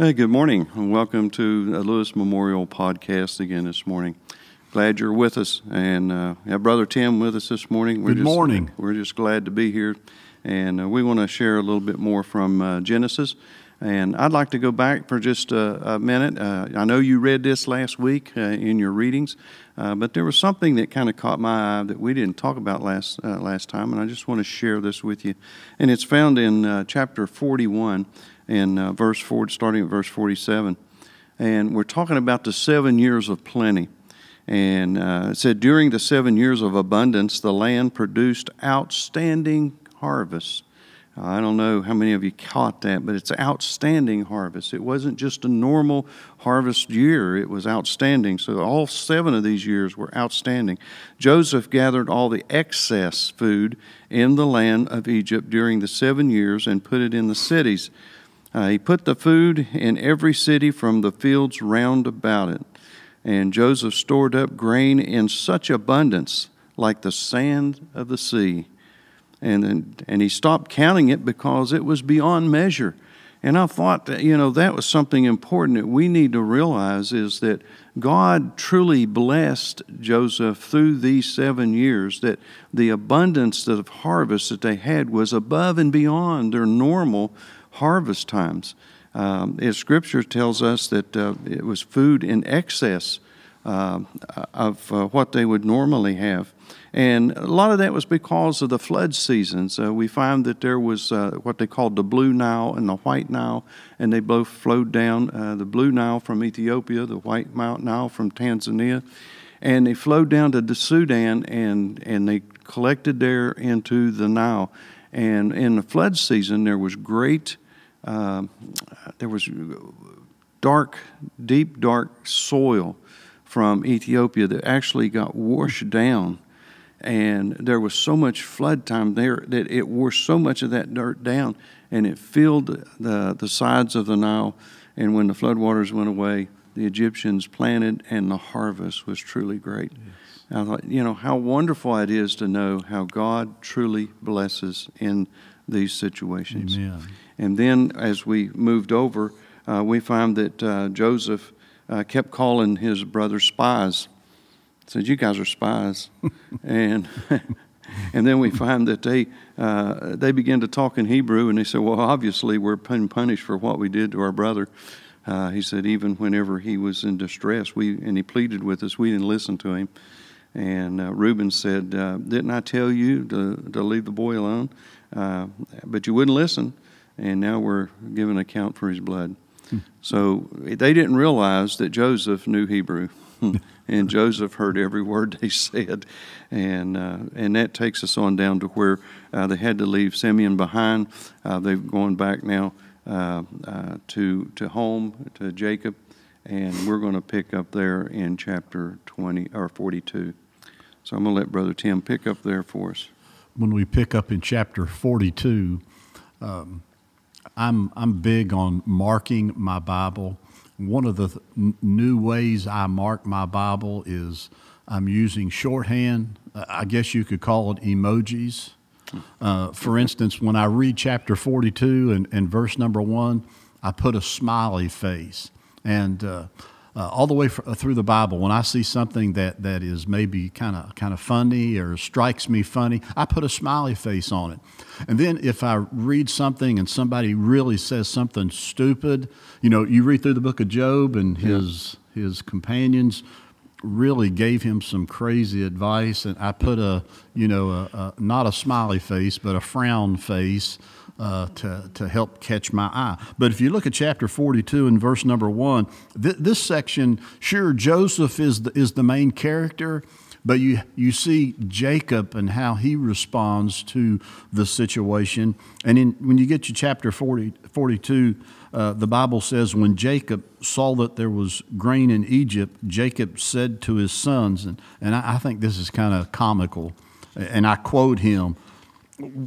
Hey, good morning, and welcome to the Lewis Memorial Podcast again this morning. Glad you're with us, and uh, have Brother Tim with us this morning. We're good just, morning. We're just glad to be here, and uh, we want to share a little bit more from uh, Genesis. And I'd like to go back for just a, a minute. Uh, I know you read this last week uh, in your readings, uh, but there was something that kind of caught my eye that we didn't talk about last last time, and I just want to share this with you. And it's found in chapter 41 in uh, verse 4, starting at verse 47. And we're talking about the seven years of plenty. And uh, it said, During the seven years of abundance, the land produced outstanding harvests. I don't know how many of you caught that, but it's outstanding harvest. It wasn't just a normal harvest year, it was outstanding. So all seven of these years were outstanding. Joseph gathered all the excess food in the land of Egypt during the seven years and put it in the cities uh, he put the food in every city from the fields round about it. And Joseph stored up grain in such abundance, like the sand of the sea. And, and he stopped counting it because it was beyond measure. And I thought that, you know, that was something important that we need to realize is that God truly blessed Joseph through these seven years, that the abundance of harvest that they had was above and beyond their normal harvest times. Um, scripture tells us that uh, it was food in excess uh, of uh, what they would normally have. And a lot of that was because of the flood seasons. Uh, we find that there was uh, what they called the Blue Nile and the White Nile, and they both flowed down uh, the Blue Nile from Ethiopia, the White mountain Nile from Tanzania, and they flowed down to the Sudan and, and they collected there into the Nile. And in the flood season, there was great um, there was dark, deep, dark soil from Ethiopia that actually got washed down. And there was so much flood time there that it wore so much of that dirt down and it filled the, the sides of the Nile. And when the floodwaters went away, the Egyptians planted and the harvest was truly great. Yes. I thought, you know, how wonderful it is to know how God truly blesses in these situations. Amen. And then as we moved over, uh, we found that uh, Joseph uh, kept calling his brothers spies. Said, "You guys are spies," and and then we find that they uh, they began to talk in Hebrew, and they said, "Well, obviously we're punished for what we did to our brother." Uh, he said, even whenever he was in distress, we and he pleaded with us, we didn't listen to him. And uh, Reuben said, "Didn't I tell you to to leave the boy alone?" but you wouldn't listen and now we're giving account for his blood. Hmm. So they didn't realize that Joseph knew Hebrew, and Joseph heard every word they said, and uh, and that takes us on down to where uh, they had to leave Simeon behind. Uh, they've gone back now uh, uh, to to home to Jacob, and we're going to pick up there in chapter twenty or forty two. So I'm going to let Brother Tim pick up there for us. When we pick up in chapter forty two. Um, I'm I'm big on marking my Bible. One of the th- new ways I mark my Bible is I'm using shorthand. I guess you could call it emojis. Uh, for instance, when I read chapter 42 and, and verse number one, I put a smiley face. And uh, uh, all the way for, uh, through the Bible, when I see something that, that is maybe kind of kind of funny or strikes me funny, I put a smiley face on it. And then if I read something and somebody really says something stupid, you know, you read through the book of Job and his yeah. his companions really gave him some crazy advice, and I put a you know a, a, not a smiley face but a frown face uh, to, to help catch my eye. But if you look at chapter 42 and verse number one, th- this section, sure, Joseph is the, is the main character, but you, you see Jacob and how he responds to the situation. And in, when you get to chapter 40, 42, uh, the Bible says, When Jacob saw that there was grain in Egypt, Jacob said to his sons, and, and I, I think this is kind of comical, and I quote him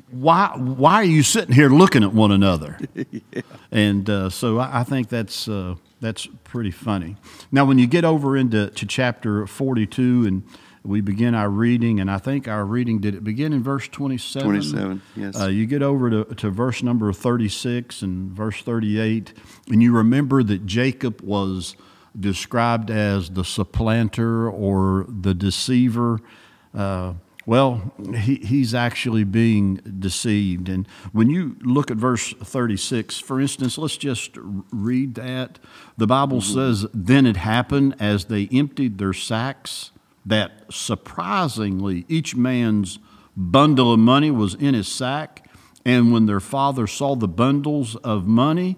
why why are you sitting here looking at one another? yeah. And uh, so I, I, think that's uh, that's pretty funny. Now, when you get over into to chapter forty two and we begin our reading, and I think our reading did it begin in verse 27? 27, yes. Uh, you get over to, to verse number 36 and verse 38, and you remember that Jacob was described as the supplanter or the deceiver. Uh, well, he, he's actually being deceived. And when you look at verse 36, for instance, let's just read that. The Bible says, Then it happened as they emptied their sacks that surprisingly each man's bundle of money was in his sack. And when their father saw the bundles of money,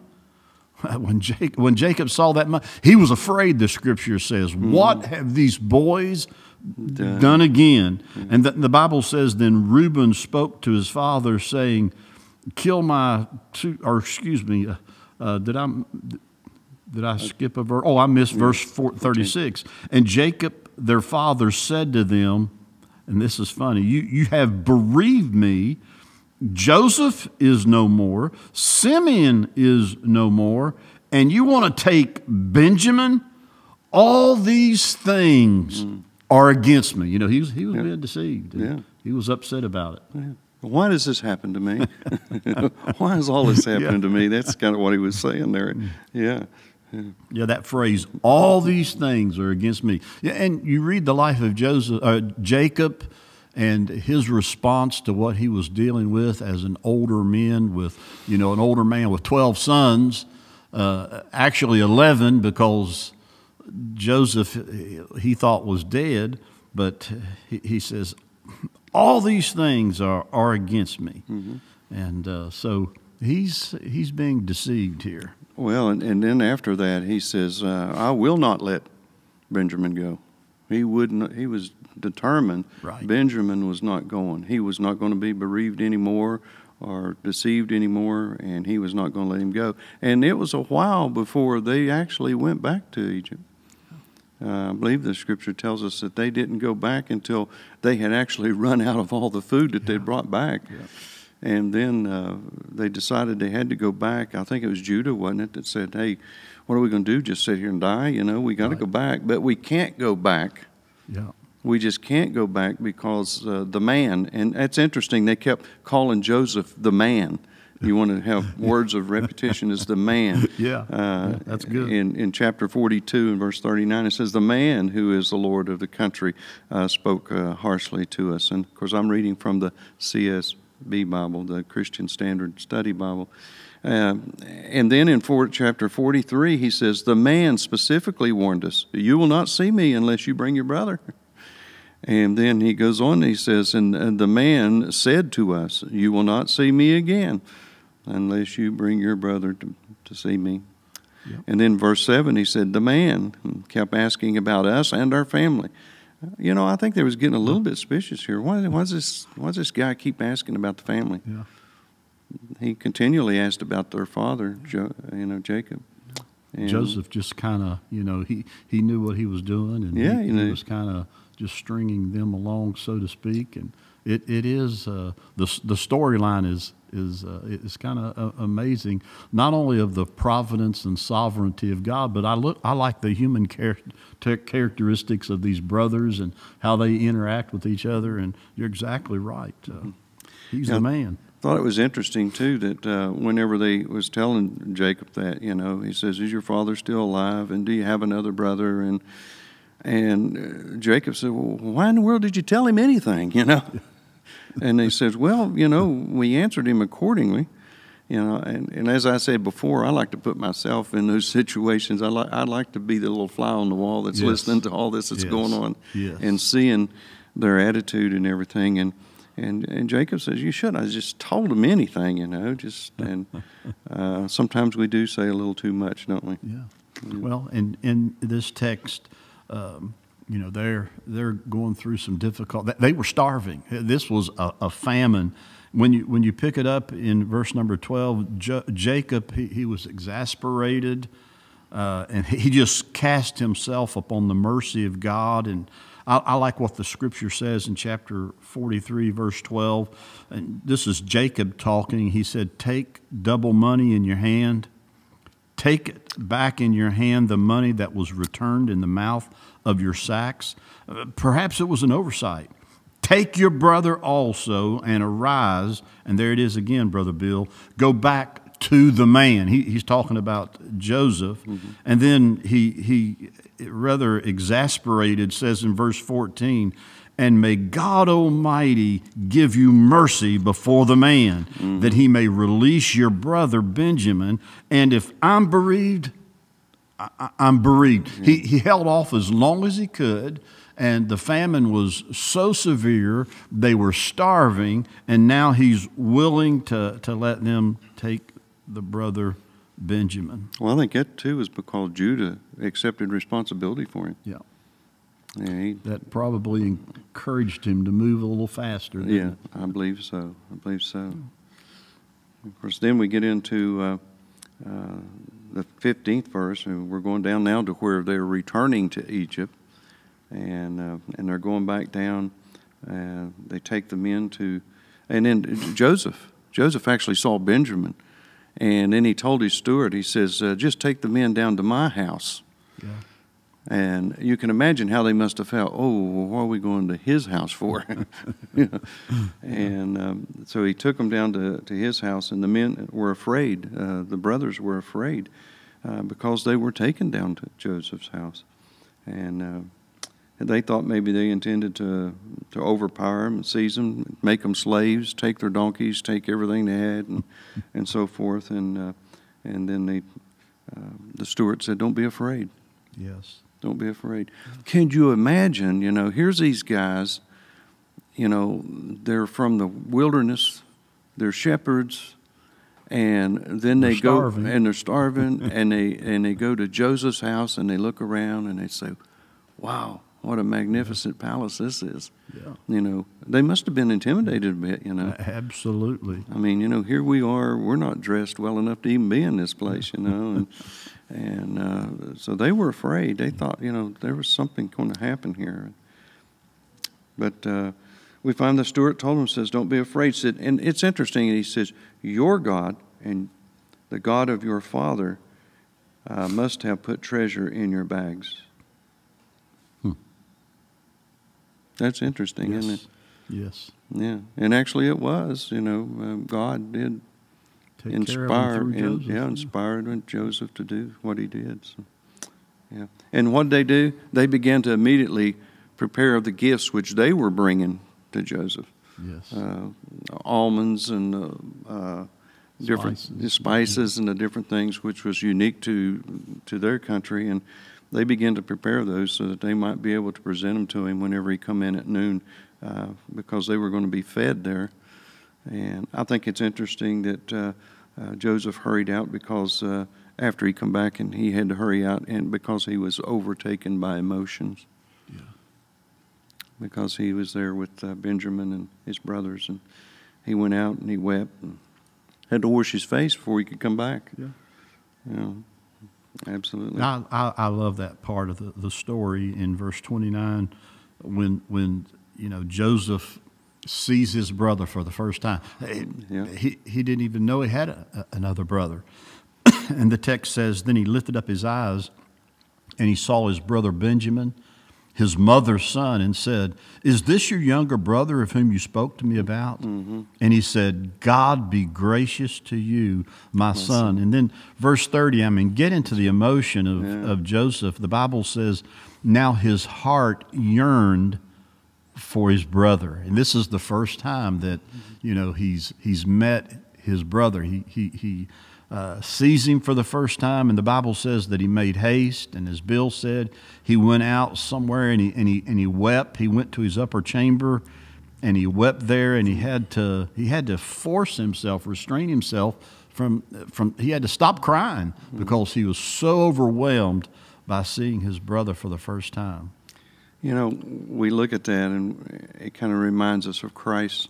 when Jacob, when Jacob saw that money, he was afraid, the scripture says. What have these boys done, done again? And the, the Bible says, then Reuben spoke to his father, saying, Kill my two, or excuse me, uh, uh, did I. Did I skip a verse? Oh, I missed verse four, 36. And Jacob, their father, said to them, and this is funny, you, you have bereaved me. Joseph is no more, Simeon is no more, and you want to take Benjamin? All these things mm. are against me. You know, he was, he was yeah. being deceived. Yeah. He was upset about it. Yeah. Why does this happen to me? Why is all this happening yeah. to me? That's kind of what he was saying there. Mm. Yeah. Yeah, that phrase, all these things are against me. Yeah, and you read the life of Joseph, uh, Jacob and his response to what he was dealing with as an older man with, you know, an older man with 12 sons, uh, actually 11 because Joseph he thought was dead, but he, he says, all these things are, are against me. Mm-hmm. And uh, so he's, he's being deceived here. Well, and, and then after that, he says, uh, I will not let Benjamin go. He wouldn't, he was determined right. Benjamin was not going. He was not going to be bereaved anymore or deceived anymore, and he was not going to let him go. And it was a while before they actually went back to Egypt. Uh, I believe the scripture tells us that they didn't go back until they had actually run out of all the food that yeah. they'd brought back. Yeah. And then uh, they decided they had to go back. I think it was Judah, wasn't it, that said, hey, what are we going to do? Just sit here and die? You know, we got to right. go back. But we can't go back. Yeah. We just can't go back because uh, the man, and that's interesting, they kept calling Joseph the man. You want to have words of repetition as the man. Yeah, uh, yeah, that's good. In, in chapter 42 and verse 39, it says, The man who is the Lord of the country uh, spoke uh, harshly to us. And of course, I'm reading from the CS B Bible, the Christian Standard Study Bible. Uh, and then in four, chapter 43, he says, The man specifically warned us, You will not see me unless you bring your brother. And then he goes on, he says, and, and the man said to us, You will not see me again unless you bring your brother to, to see me. Yep. And then verse 7, he said, The man kept asking about us and our family. You know, I think they was getting a little bit suspicious here. Why, why, does this, why does this guy keep asking about the family? Yeah. He continually asked about their father, jo, you know, Jacob. And Joseph just kind of, you know, he, he knew what he was doing, and yeah, he, he was kind of just stringing them along, so to speak. And it, it is uh, the the storyline is is uh, is kind of uh, amazing, not only of the providence and sovereignty of God, but I look I like the human char- characteristics of these brothers and how they interact with each other. And you're exactly right. Uh, he's yeah, the man. I thought it was interesting too that uh, whenever they was telling Jacob that you know he says, "Is your father still alive? And do you have another brother?" and and uh, Jacob said, Well, why in the world did you tell him anything? You know? And he says, Well, you know, we answered him accordingly. You know, and, and as I said before, I like to put myself in those situations. I like I like to be the little fly on the wall that's yes. listening to all this that's yes. going on yes. and seeing their attitude and everything. And and and Jacob says, "You should." I just told him anything, you know. Just and uh, sometimes we do say a little too much, don't we? Yeah. yeah. Well, in in this text, um, you know they're they're going through some difficult. They were starving. This was a, a famine. When you when you pick it up in verse number twelve, J- Jacob he, he, was exasperated, uh, and he just cast himself upon the mercy of God. And I, I like what the scripture says in chapter forty three, verse twelve. And this is Jacob talking. He said, "Take double money in your hand." Take it back in your hand the money that was returned in the mouth of your sacks? Perhaps it was an oversight. Take your brother also and arise. And there it is again, Brother Bill. Go back to the man. He, he's talking about Joseph. Mm-hmm. And then he, he, rather exasperated, says in verse 14, and may God Almighty give you mercy before the man, mm-hmm. that he may release your brother Benjamin. And if I'm bereaved, I, am bereaved. He, he held off as long as he could, and the famine was so severe, they were starving, and now he's willing to, to let them take the brother Benjamin. Well, I think that too is because Judah accepted responsibility for him. Yeah. Yeah, he, that probably encouraged him to move a little faster. Yeah, it? I believe so. I believe so. Of course, then we get into uh, uh, the 15th verse, and we're going down now to where they're returning to Egypt, and uh, and they're going back down. Uh, they take the men to, and then Joseph. Joseph actually saw Benjamin, and then he told his steward, he says, uh, "Just take the men down to my house." Yeah and you can imagine how they must have felt. Oh, well, what are we going to his house for? And um, so he took them down to, to his house, and the men were afraid. Uh, the brothers were afraid uh, because they were taken down to Joseph's house. And uh, they thought maybe they intended to, to overpower and seize them, make them slaves, take their donkeys, take everything they had, and, and so forth. And, uh, and then they, uh, the steward said, Don't be afraid. Yes. Don't be afraid. Can you imagine? You know, here's these guys. You know, they're from the wilderness. They're shepherds, and then they go and they're starving, and they and they go to Joseph's house and they look around and they say, "Wow, what a magnificent palace this is." Yeah. You know, they must have been intimidated a bit. You know, absolutely. I mean, you know, here we are. We're not dressed well enough to even be in this place. You know, and and uh, so they were afraid. They thought, you know, there was something going to happen here. But uh, we find the steward told him, says, "Don't be afraid." Said, and it's interesting. He says, "Your God and the God of your father uh, must have put treasure in your bags." Hmm. That's interesting, yes. isn't it? Yes. Yeah, and actually, it was. You know, uh, God did Take inspired, and, yeah, inspired Joseph to do what he did. So, yeah, and what they do? They began to immediately prepare the gifts which they were bringing to Joseph. Yes, uh, almonds and uh, uh different spices. spices and the different things which was unique to to their country, and they began to prepare those so that they might be able to present them to him whenever he come in at noon, uh, because they were going to be fed there. And I think it's interesting that uh, uh, Joseph hurried out because uh, after he come back and he had to hurry out and because he was overtaken by emotions. Yeah. Because he was there with uh, Benjamin and his brothers, and he went out and he wept and had to wash his face before he could come back. Yeah. Yeah. Absolutely. I, I, I love that part of the, the story in verse 29 when, when you know, Joseph sees his brother for the first time. Yeah. He, he didn't even know he had a, a, another brother. and the text says, Then he lifted up his eyes and he saw his brother Benjamin, his mother's son, and said, Is this your younger brother of whom you spoke to me about? Mm-hmm. And he said, God be gracious to you, my, my son. son. And then verse 30, I mean, get into the emotion of, yeah. of Joseph. The Bible says, Now his heart yearned for his brother. And this is the first time that, you know, he's, he's met his brother. He, he, he uh, sees him for the first time, and the Bible says that he made haste. And as Bill said, he went out somewhere and he, and he, and he wept. He went to his upper chamber and he wept there and he had to, he had to force himself, restrain himself from, from, he had to stop crying because he was so overwhelmed by seeing his brother for the first time. You know, we look at that and it kind of reminds us of Christ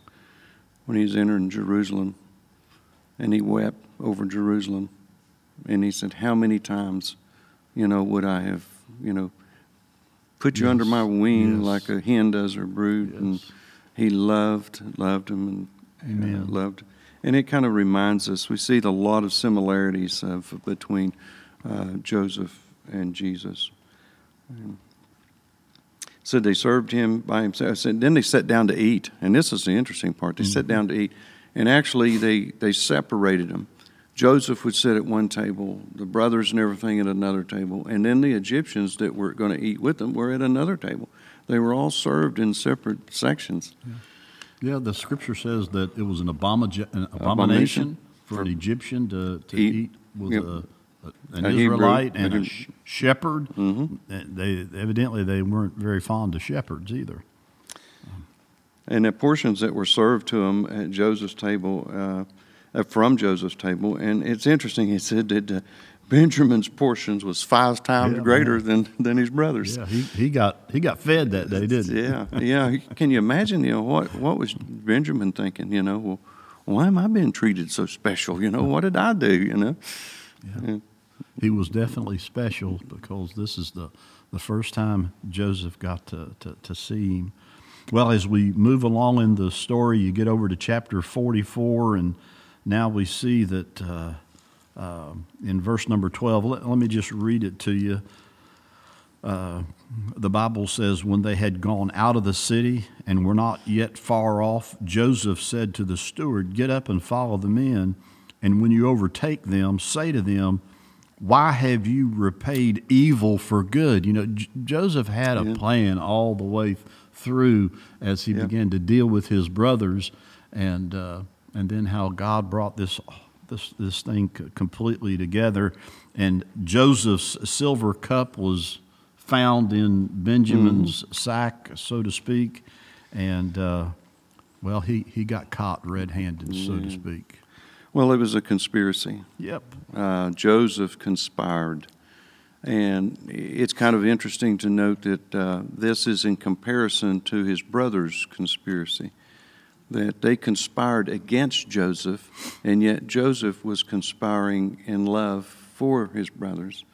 when he's entering Jerusalem and he wept over Jerusalem. And he said, How many times, you know, would I have, you know, put you yes. under my wing yes. like a hen does her brood? Yes. And he loved, loved him and uh, loved. And it kind of reminds us, we see a lot of similarities of, between uh, Joseph and Jesus. And, said they served him by himself. Said, then they sat down to eat, and this is the interesting part. They sat down to eat, and actually they they separated them. Joseph would sit at one table, the brothers and everything at another table, and then the Egyptians that were going to eat with them were at another table. They were all served in separate sections. Yeah, the scripture says that it was an, abomi- an abomination Abomination for an Egyptian to, to Eat. eat with Yep. a, a- an A Hebrew, Israelite and a sh- shepherd. Mhm. They evidently they weren't very fond of shepherds either. And the portions that were served to him at Joseph's table, uh, uh, from Joseph's table, and it's interesting. He said that uh, Benjamin's portions was five times Yeah, greater man. than than his brothers. Yeah, he, he got he got fed that day, didn't he? Yeah, yeah. Can you imagine? You know what? What was Benjamin thinking? You know, well, why am I being treated so special? You know, what did I do? You know. Yeah. He was definitely special because this is the, the first time Joseph got to, to, to see him. Well, as we move along in the story, you get over to chapter 44, and now we see that uh, uh, in verse number 12, let, let me just read it to you. Uh, the Bible says, When they had gone out of the city and were not yet far off, Joseph said to the steward, Get up and follow the men, and when you overtake them, say to them, Why have you repaid evil for good? You know, J- Joseph had a Yeah. plan all the way through as he Yeah. began to deal with his brothers, and uh, and then how God brought this this this thing completely together. And Joseph's silver cup was found in Benjamin's sack, so to speak, and uh, well, he he got caught red-handed, so to speak. Well, it was a conspiracy. Yep. uh, Joseph conspired. And it's kind of interesting to note that uh, this is in comparison to his brother's conspiracy, that they conspired against Joseph, and yet Joseph was conspiring in love for his brothers.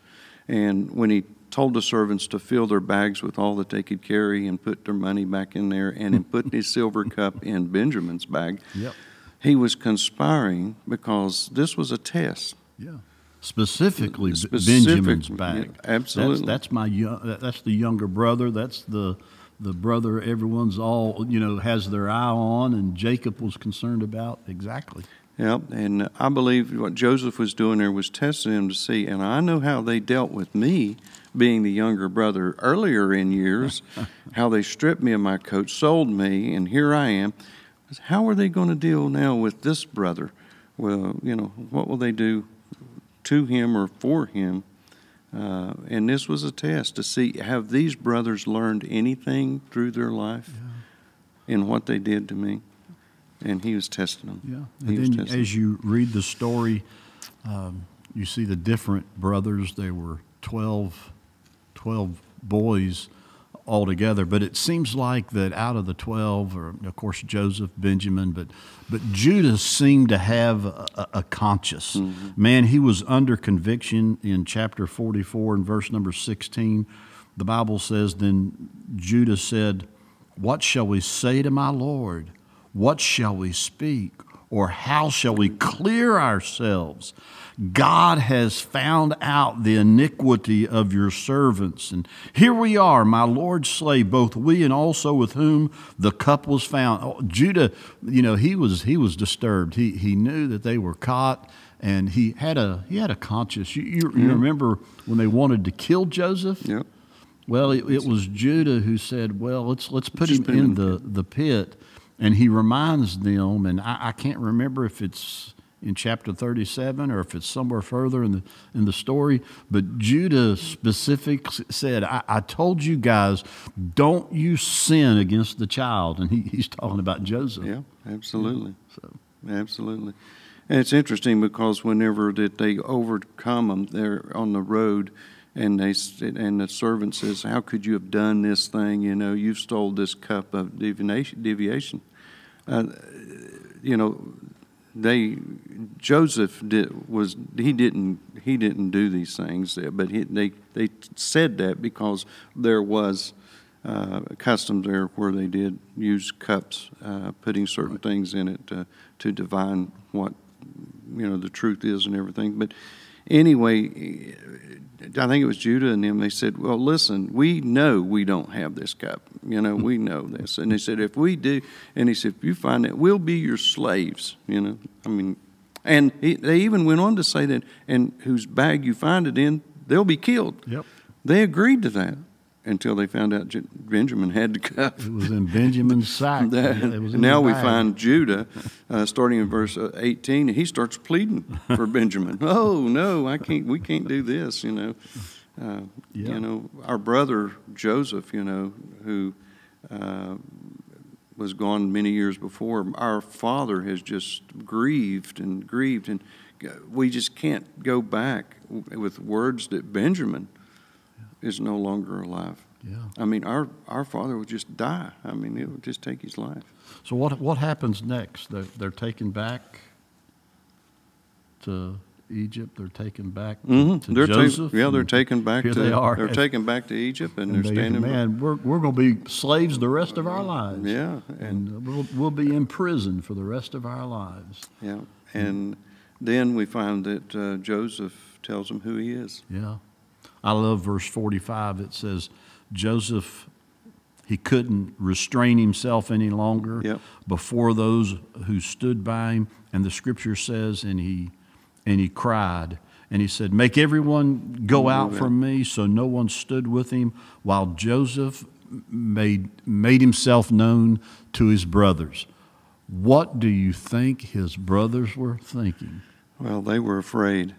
And when he told the servants to fill their bags with all that they could carry and put their money back in there, and then put his silver cup in Benjamin's bag, Yep. he was conspiring because this was a test. Yeah. Specifically, Specific- Benjamin's yeah, back. absolutely. That's, that's my young, that's the younger brother. That's the the brother everyone's all you know has their eye on, and Jacob was concerned about exactly. Yep, and I believe what Joseph was doing there was testing them to see, and I know how they dealt with me, being the younger brother earlier in years, how they stripped me of my coat, sold me, and here I am. How are they going to deal now with this brother? Well, you know, what will they do to him or for him? Uh, and this was a test to see have these brothers learned anything through their life in what they did to me? And he was testing them. Yeah. And was then as you read the story, um, you see the different brothers. They were 12, 12 boys altogether, but it seems like that out of the 12, or of course Joseph, Benjamin, but, but Judah seemed to have a, a- conscience. Mm-hmm. Man, he was under conviction in chapter 44 and verse number 16. The Bible says, Then Judah said, What shall we say to my Lord? What shall we speak? Or how shall we clear ourselves? God has found out the iniquity of your servants. And here we are, my Lord's slave, both we and also with whom the cup was found. Oh, Judah, you know, he was he was disturbed. He he knew that they were caught and he had a he had a conscience. You, you, you remember when they wanted to kill Joseph? Yep. Well, it, it was Judah who said, "Well, let's let's put Just him in in the the, the pit," and he reminds them, and I, I can't remember if it's in chapter thirty-seven or if it's somewhere further in the in the story, but Judah specific said, I, "I told you guys, don't you sin against the child," and he, he's talking about Joseph. Yeah, absolutely. So Absolutely. And it's interesting because whenever that they overcome them, they're on the road, and they and the servant says, "How could you have done this thing? You know, you stole this cup of divination, deviation." Uh, you know, they Joseph did, was he didn't he didn't do these things, but he, they they said that because there was uh, customs there where they did use cups, uh, putting certain things in it to, to divine what you know the truth is and everything. But anyway, I think it was Judah and them. They said, "Well, listen, we know we don't have this cup. You know, we know this." And they said, "If we do," and he said, "If you find it, we'll be your slaves." You know, I mean, and he, they even went on to say that, and whose bag you find it in, they'll be killed. Yep. They agreed to that until they found out J- Benjamin had the cup. It was in Benjamin's sack. That- in now we find Judah, uh, starting in verse uh, 18, he starts pleading for Benjamin. Oh no, I can't. We can't do this. You know, uh, Yeah. you know, our brother Joseph. You know, who uh, was gone many years before. Our father has just grieved and grieved, and we just can't go back with words that Benjamin is no longer alive. Yeah. I mean, our, our father would just die. I mean, it would just take his life. So what what happens next? They're, they're taken back to Egypt. They're taken back to, Mhm. to They're ta- Joseph. yeah, they're taken back here to. they are. They're taken back to Egypt, and, and they're they- standing. man, we're we're going to be slaves the rest of our lives. Yeah, and and we'll we'll be in prison for the rest of our lives. yeah, and then we find that uh, Joseph tells them who he is. Yeah. I love verse 45. It says, Joseph, he couldn't restrain himself any longer Yep. before those who stood by him. And the scripture says, and he, and he cried. And he said, Make everyone go out from me. So no one stood with him while Joseph made, made himself known to his brothers. What do you think his brothers were thinking? Well, they were afraid.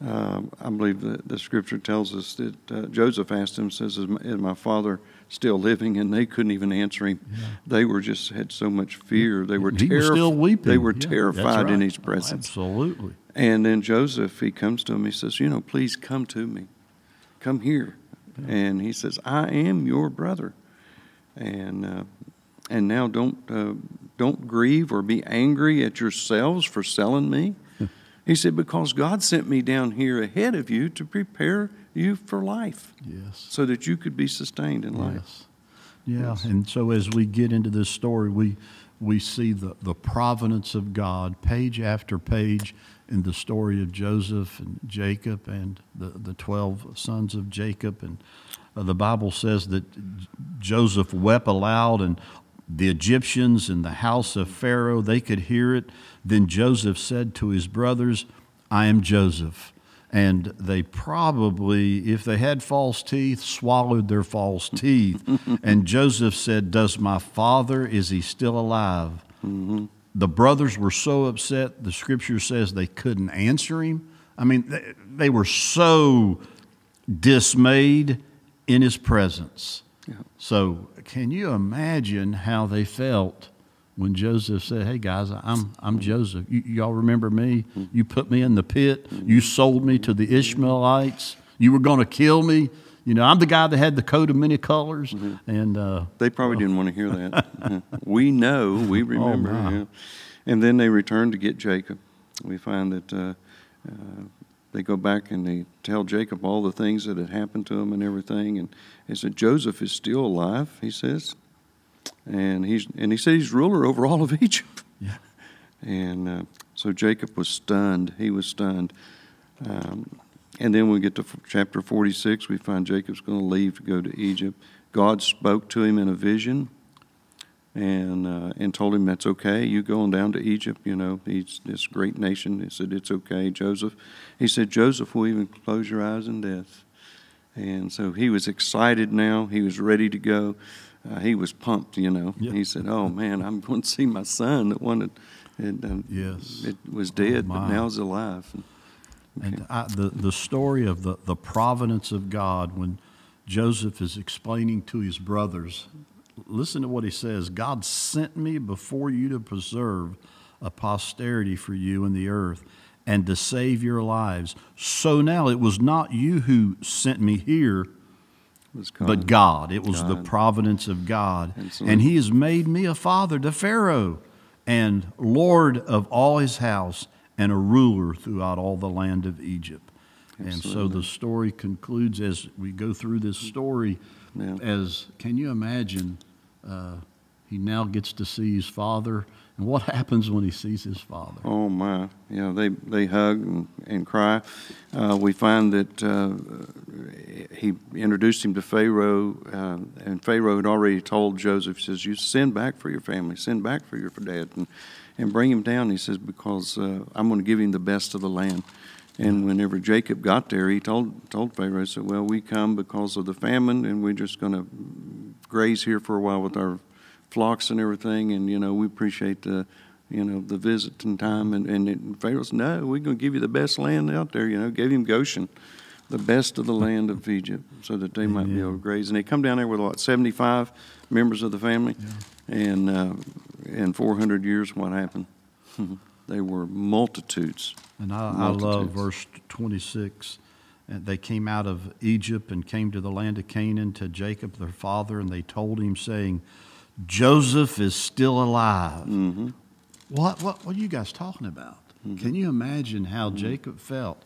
Um, I believe that the scripture tells us that uh, Joseph asked him, says, is my, is my father still living? And they couldn't even answer him. They were just had so much fear. They were he was still weeping. They were Yeah, terrified in right. his presence. Absolutely. And then Joseph, he comes to him. He says, "You know, please come to me, come here." And he says, "I am your brother." And uh, and now don't uh, don't grieve or be angry at yourselves for selling me. He said, "Because God sent me down here ahead of you to prepare you for life, Yes. so that you could be sustained in life." Yes. Yeah, Yes. and so as we get into this story, we we see the, the providence of God page after page in the story of Joseph and Jacob and the, the 12 sons of Jacob. And uh, the Bible says that Joseph wept aloud, and the Egyptians in the house of Pharaoh, they could hear it. Then Joseph said to his brothers, I am Joseph. And they probably, if they had false teeth, swallowed their false teeth. and Joseph said, Does my father, is he still alive? Mm-hmm. The brothers were so upset, the scripture says they couldn't answer him. I mean, they, they were so dismayed in his presence. So, can you imagine how they felt when Joseph said, "Hey guys, I'm I'm Joseph. You, y'all remember me? You put me in the pit. You sold me to the Ishmaelites. You were going to kill me. You know, I'm the guy that had the coat of many colors." And uh, They probably didn't want to hear that. We know, we remember. my. yeah. And then they returned to get Jacob. We find that uh, uh, they go back and they tell Jacob all the things that had happened to him and everything. And he said, Joseph is still alive, he says. And, he's, and he said he's ruler over all of Egypt. Yeah. And uh, so Jacob was stunned. He was stunned. Um, and then we get to f- chapter 46. We find Jacob's going to leave to go to Egypt. God spoke to him in a vision and uh, and told him that's okay. You going down to Egypt, you know, he's this great nation. He said it's okay, Joseph. He said Joseph will even close your eyes in death. And so he was excited now. He was ready to go. Uh, he was pumped, you know. Yeah. He said, "Oh man, I'm going to see my son that wanted, it, um, Yes. it was dead, but my. now is alive." And I, the, the story of the, the providence of God when Joseph is explaining to his brothers, listen to what he says God sent me before you to preserve a posterity for you in the earth and to save your lives. So now it was not you who sent me here, God. but God. It was the providence of God. Absolutely. And He has made me a father to Pharaoh and Lord of all his house and a ruler throughout all the land of Egypt. And so the story concludes as we go through this story. Yeah. As can you imagine uh, He now gets to see his father. And what happens when he sees his father? Oh my, yeah, they they hug and, and cry. Uh, we find that uh, he introduced him to Pharaoh, uh, and Pharaoh had already told Joseph, says, "You send back for your family, send back for your dad, and and bring him down." He says, "Because uh, I'm going to give him the best of the land." And whenever Jacob got there, he told told Pharaoh, he said, "Well, we come because of the famine, and we're just going to graze here for a while with our flocks and everything, and you know we appreciate the." you know, the visiting time. And, and, it, Pharaoh said, No, we're going to give you the best land out there. You know, gave him Goshen, the best of the land of Egypt, so that they might be able to graze. And they come down there with, what, 75 members of the family? And uh, in 400 years, what happened? they were multitudes. And I, I love verse 26. And they came out of Egypt and came to the land of Canaan to Jacob their father, and they told him, saying, Joseph is still alive. Mm-hmm. What, what, what are you guys talking about? Can you imagine how Jacob felt?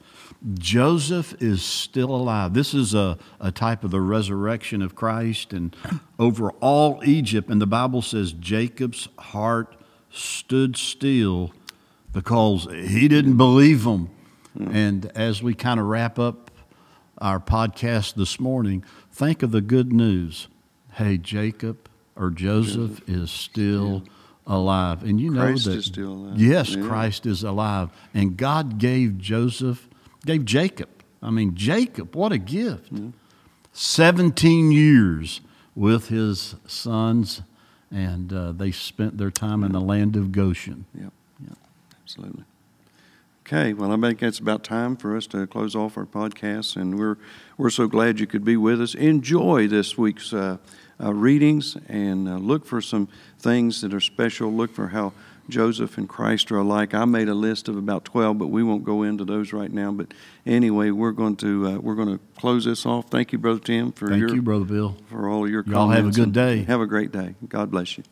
Joseph is still alive. This is a, a type of the resurrection of Christ and over all Egypt. And the Bible says Jacob's heart stood still because he didn't believe them. And as we kind of wrap up our podcast this morning, think of the good news. Hey, Jacob or Joseph is still alive. And you know Christ that is still alive. Yes, Yeah. Christ is alive. And God gave Joseph, gave Jacob. I mean, Jacob, what a gift. 17 years with his sons, and uh, they spent their time in the land of Goshen. Yep, absolutely. Okay, well, I think that's about time for us to close off our podcast, and we're we're so glad you could be with us. Enjoy this week's uh, uh, readings, and uh, look for some things that are special. Look for how Joseph and Christ are alike. I made a list of about twelve, but we won't go into those right now. But anyway, we're going to uh, we're going to close this off. Thank you, Brother Tim, for Thank your you, Brother Bill. for all your Y'all have a comments, good day. Have a great day. God bless you.